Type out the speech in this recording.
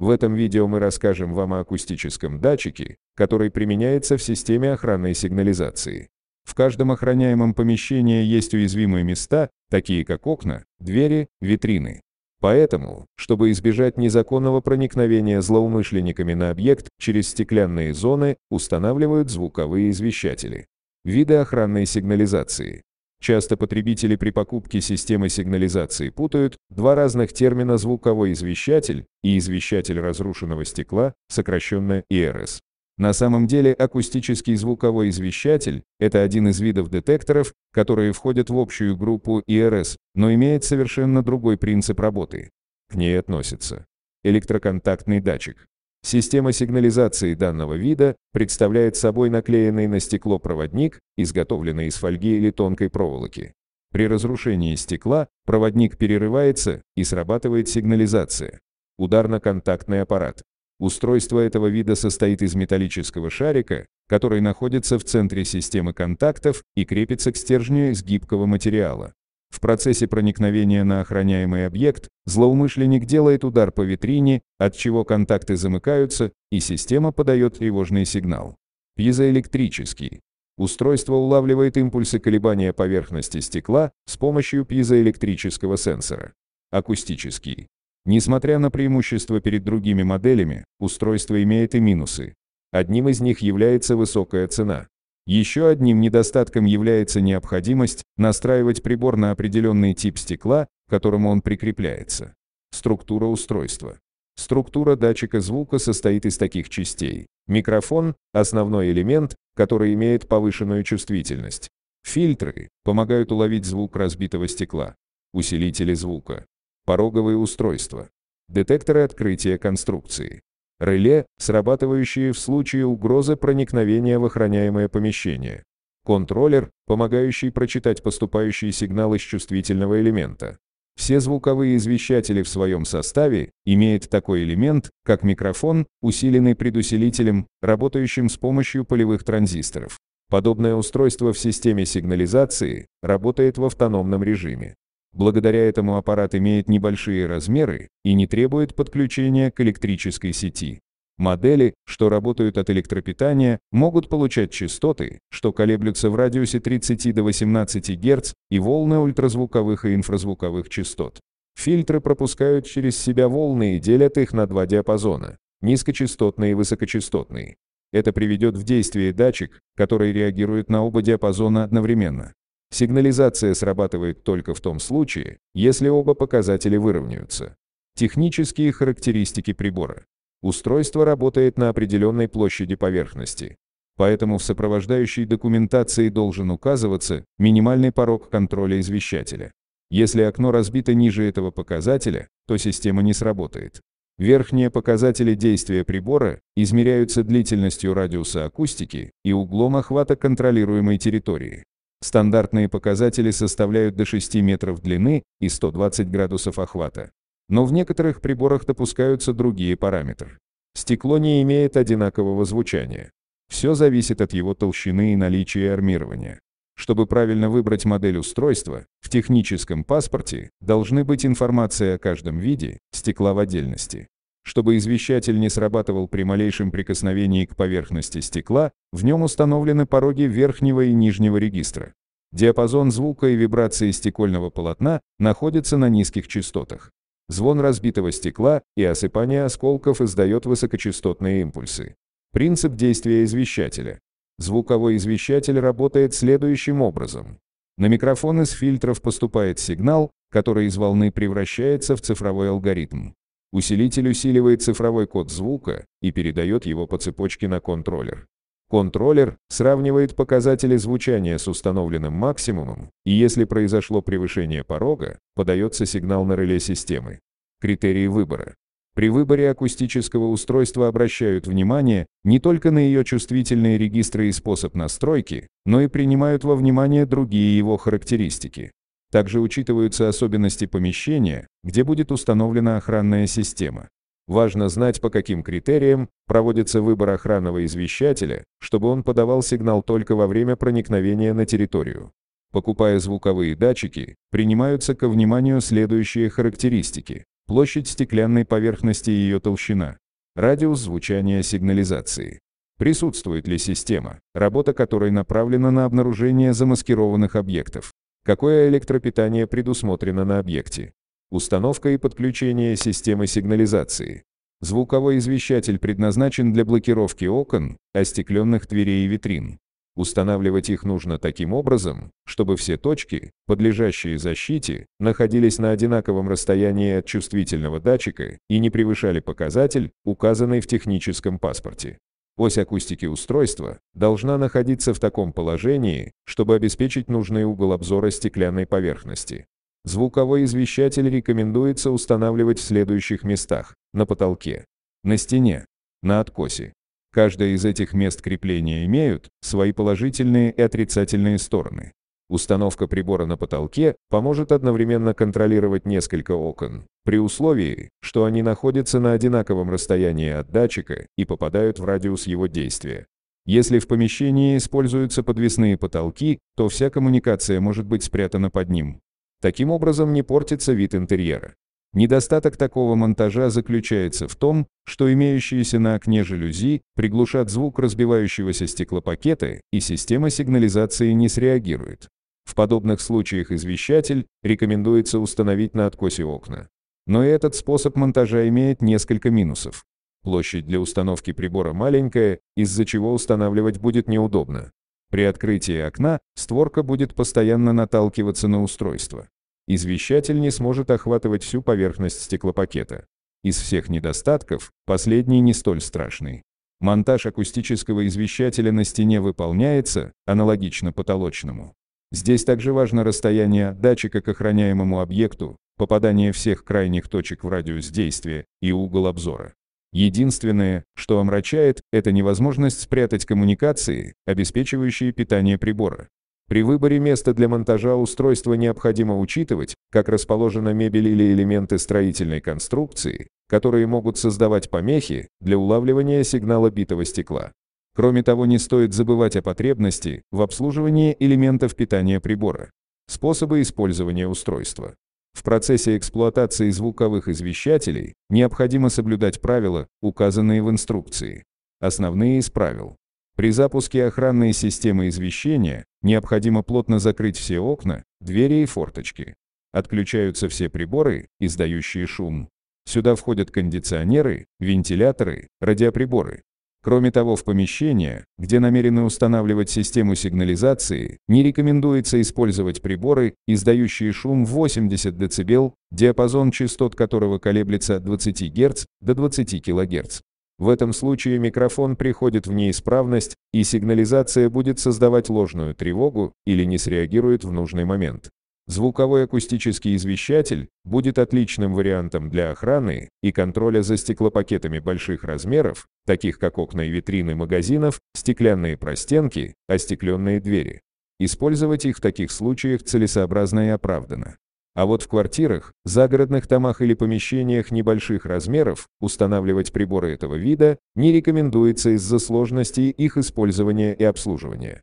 В этом видео мы расскажем вам о акустическом датчике, который применяется в системе охранной сигнализации. В каждом охраняемом помещении есть уязвимые места, такие как окна, двери, витрины. Поэтому, чтобы избежать незаконного проникновения злоумышленниками на объект через стеклянные зоны, устанавливают звуковые извещатели. Виды охранной сигнализации. Часто потребители при покупке системы сигнализации путают два разных термина «звуковой извещатель» и «извещатель разрушенного стекла», сокращенно ИРС. На самом деле акустический звуковой извещатель – это один из видов детекторов, которые входят в общую группу ИРС, но имеет совершенно другой принцип работы. К ней относится электроконтактный датчик. Система сигнализации данного вида представляет собой наклеенный на стекло проводник, изготовленный из фольги или тонкой проволоки. При разрушении стекла проводник перерывается и срабатывает сигнализация. Ударно-контактный аппарат. Устройство этого вида состоит из металлического шарика, который находится в центре системы контактов и крепится к стержню из гибкого материала. В процессе проникновения на охраняемый объект злоумышленник делает удар по витрине, от чего контакты замыкаются, и система подает тревожный сигнал. Пьезоэлектрический. Устройство улавливает импульсы колебания поверхности стекла с помощью пьезоэлектрического сенсора. Акустический. Несмотря на преимущества перед другими моделями, устройство имеет и минусы. Одним из них является высокая цена. Еще одним недостатком является необходимость настраивать прибор на определенный тип стекла, к которому он прикрепляется. Структура устройства. Структура датчика звука состоит из таких частей. Микрофон – основной элемент, который имеет повышенную чувствительность. Фильтры помогают уловить звук разбитого стекла. Усилители звука. Пороговые устройства. Детекторы открытия конструкции реле, срабатывающие в случае угрозы проникновения в охраняемое помещение, контроллер, помогающий прочитать поступающий сигнал из чувствительного элемента. Все звуковые извещатели в своем составе имеют такой элемент, как микрофон, усиленный предусилителем, работающим с помощью полевых транзисторов. Подобное устройство в системе сигнализации работает в автономном режиме. Благодаря этому аппарат имеет небольшие размеры и не требует подключения к электрической сети. Модели, что работают от электропитания, могут получать частоты, что колеблются в радиусе 30 до 18 Гц и волны ультразвуковых и инфразвуковых частот. Фильтры пропускают через себя волны и делят их на два диапазона – низкочастотные и высокочастотные. Это приведет в действие датчик, который реагирует на оба диапазона одновременно. Сигнализация срабатывает только в том случае, если оба показатели выровняются. Технические характеристики прибора. Устройство работает на определенной площади поверхности. Поэтому в сопровождающей документации должен указываться минимальный порог контроля извещателя. Если окно разбито ниже этого показателя, то система не сработает. Верхние показатели действия прибора измеряются длительностью радиуса акустики и углом охвата контролируемой территории. Стандартные показатели составляют до 6 метров длины и 120 градусов охвата. Но в некоторых приборах допускаются другие параметры. Стекло не имеет одинакового звучания. Все зависит от его толщины и наличия армирования. Чтобы правильно выбрать модель устройства, в техническом паспорте должны быть информация о каждом виде стекла в отдельности. Чтобы извещатель не срабатывал при малейшем прикосновении к поверхности стекла, в нем установлены пороги верхнего и нижнего регистра. Диапазон звука и вибрации стекольного полотна находится на низких частотах. Звон разбитого стекла и осыпание осколков издает высокочастотные импульсы. Принцип действия извещателя. Звуковой извещатель работает следующим образом. На микрофон из фильтров поступает сигнал, который из волны превращается в цифровой алгоритм. Усилитель усиливает цифровой код звука и передает его по цепочке на контроллер. Контроллер сравнивает показатели звучания с установленным максимумом, и если произошло превышение порога, подается сигнал на реле системы. Критерии выбора. При выборе акустического устройства обращают внимание не только на ее чувствительные регистры и способ настройки, но и принимают во внимание другие его характеристики. Также учитываются особенности помещения, где будет установлена охранная система. Важно знать, по каким критериям проводится выбор охранного извещателя, чтобы он подавал сигнал только во время проникновения на территорию. Покупая звуковые датчики, принимаются ко вниманию следующие характеристики. площадь стеклянной поверхности и ее толщина, радиус звучания сигнализации. Присутствует ли система, работа которой направлена на обнаружение замаскированных объектов? Какое электропитание предусмотрено на объекте? Установка и подключение системы сигнализации. Звуковой извещатель предназначен для блокировки окон, остекленных дверей и витрин. Устанавливать их нужно таким образом, чтобы все точки, подлежащие защите, находились на одинаковом расстоянии от чувствительного датчика и не превышали показатель, указанный в техническом паспорте. Ось акустики устройства должна находиться в таком положении, чтобы обеспечить нужный угол обзора стеклянной поверхности. Звуковой извещатель рекомендуется устанавливать в следующих местах. На потолке, на стене, на откосе, Каждое из этих мест крепления имеют свои положительные и отрицательные стороны. Установка прибора на потолке поможет одновременно контролировать несколько окон, при условии, что они находятся на одинаковом расстоянии от датчика и попадают в радиус его действия. Если в помещении используются подвесные потолки, то вся коммуникация может быть спрятана под ним. Таким образом не портится вид интерьера. Недостаток такого монтажа заключается в том, что имеющиеся на окне жалюзи приглушат звук разбивающегося стеклопакета, и система сигнализации не среагирует. В подобных случаях извещатель рекомендуется установить на откосе окна. Но и этот способ монтажа имеет несколько минусов. Площадь для установки прибора маленькая, из-за чего устанавливать будет неудобно. При открытии окна створка будет постоянно наталкиваться на устройство. Извещатель не сможет охватывать всю поверхность стеклопакета. Из всех недостатков, последний не столь страшный. Монтаж акустического извещателя на стене выполняется, аналогично потолочному. Здесь также важно расстояние от датчика к охраняемому объекту, попадание всех крайних точек в радиус действия и угол обзора. Единственное, что омрачает, это невозможность спрятать коммуникации, обеспечивающие питание прибора. При выборе места для монтажа устройства необходимо учитывать, как расположена мебель или элементы строительной конструкции, которые могут создавать помехи для улавливания сигнала битого стекла. Кроме того, не стоит забывать о потребности в обслуживании элементов питания прибора. Способы использования устройства. В процессе эксплуатации звуковых извещателей необходимо соблюдать правила, указанные в инструкции. Основные из правил. При запуске охранной системы извещения необходимо плотно закрыть все окна, двери и форточки. Отключаются все приборы, издающие шум. Сюда входят кондиционеры, вентиляторы, радиоприборы. Кроме того, в помещение, где намерены устанавливать систему сигнализации, не рекомендуется использовать приборы, издающие шум 80 дБ, диапазон частот которого колеблется от 20 Гц до 20 кГц. В этом случае микрофон приходит в неисправность, и сигнализация будет создавать ложную тревогу или не среагирует в нужный момент. Звуковой акустический извещатель будет отличным вариантом для охраны и контроля за стеклопакетами больших размеров, таких как окна и витрины магазинов, стеклянные простенки, остекленные двери. Использовать их в таких случаях целесообразно и оправданно. А вот в квартирах, загородных домах или помещениях небольших размеров устанавливать приборы этого вида не рекомендуется из-за сложности их использования и обслуживания.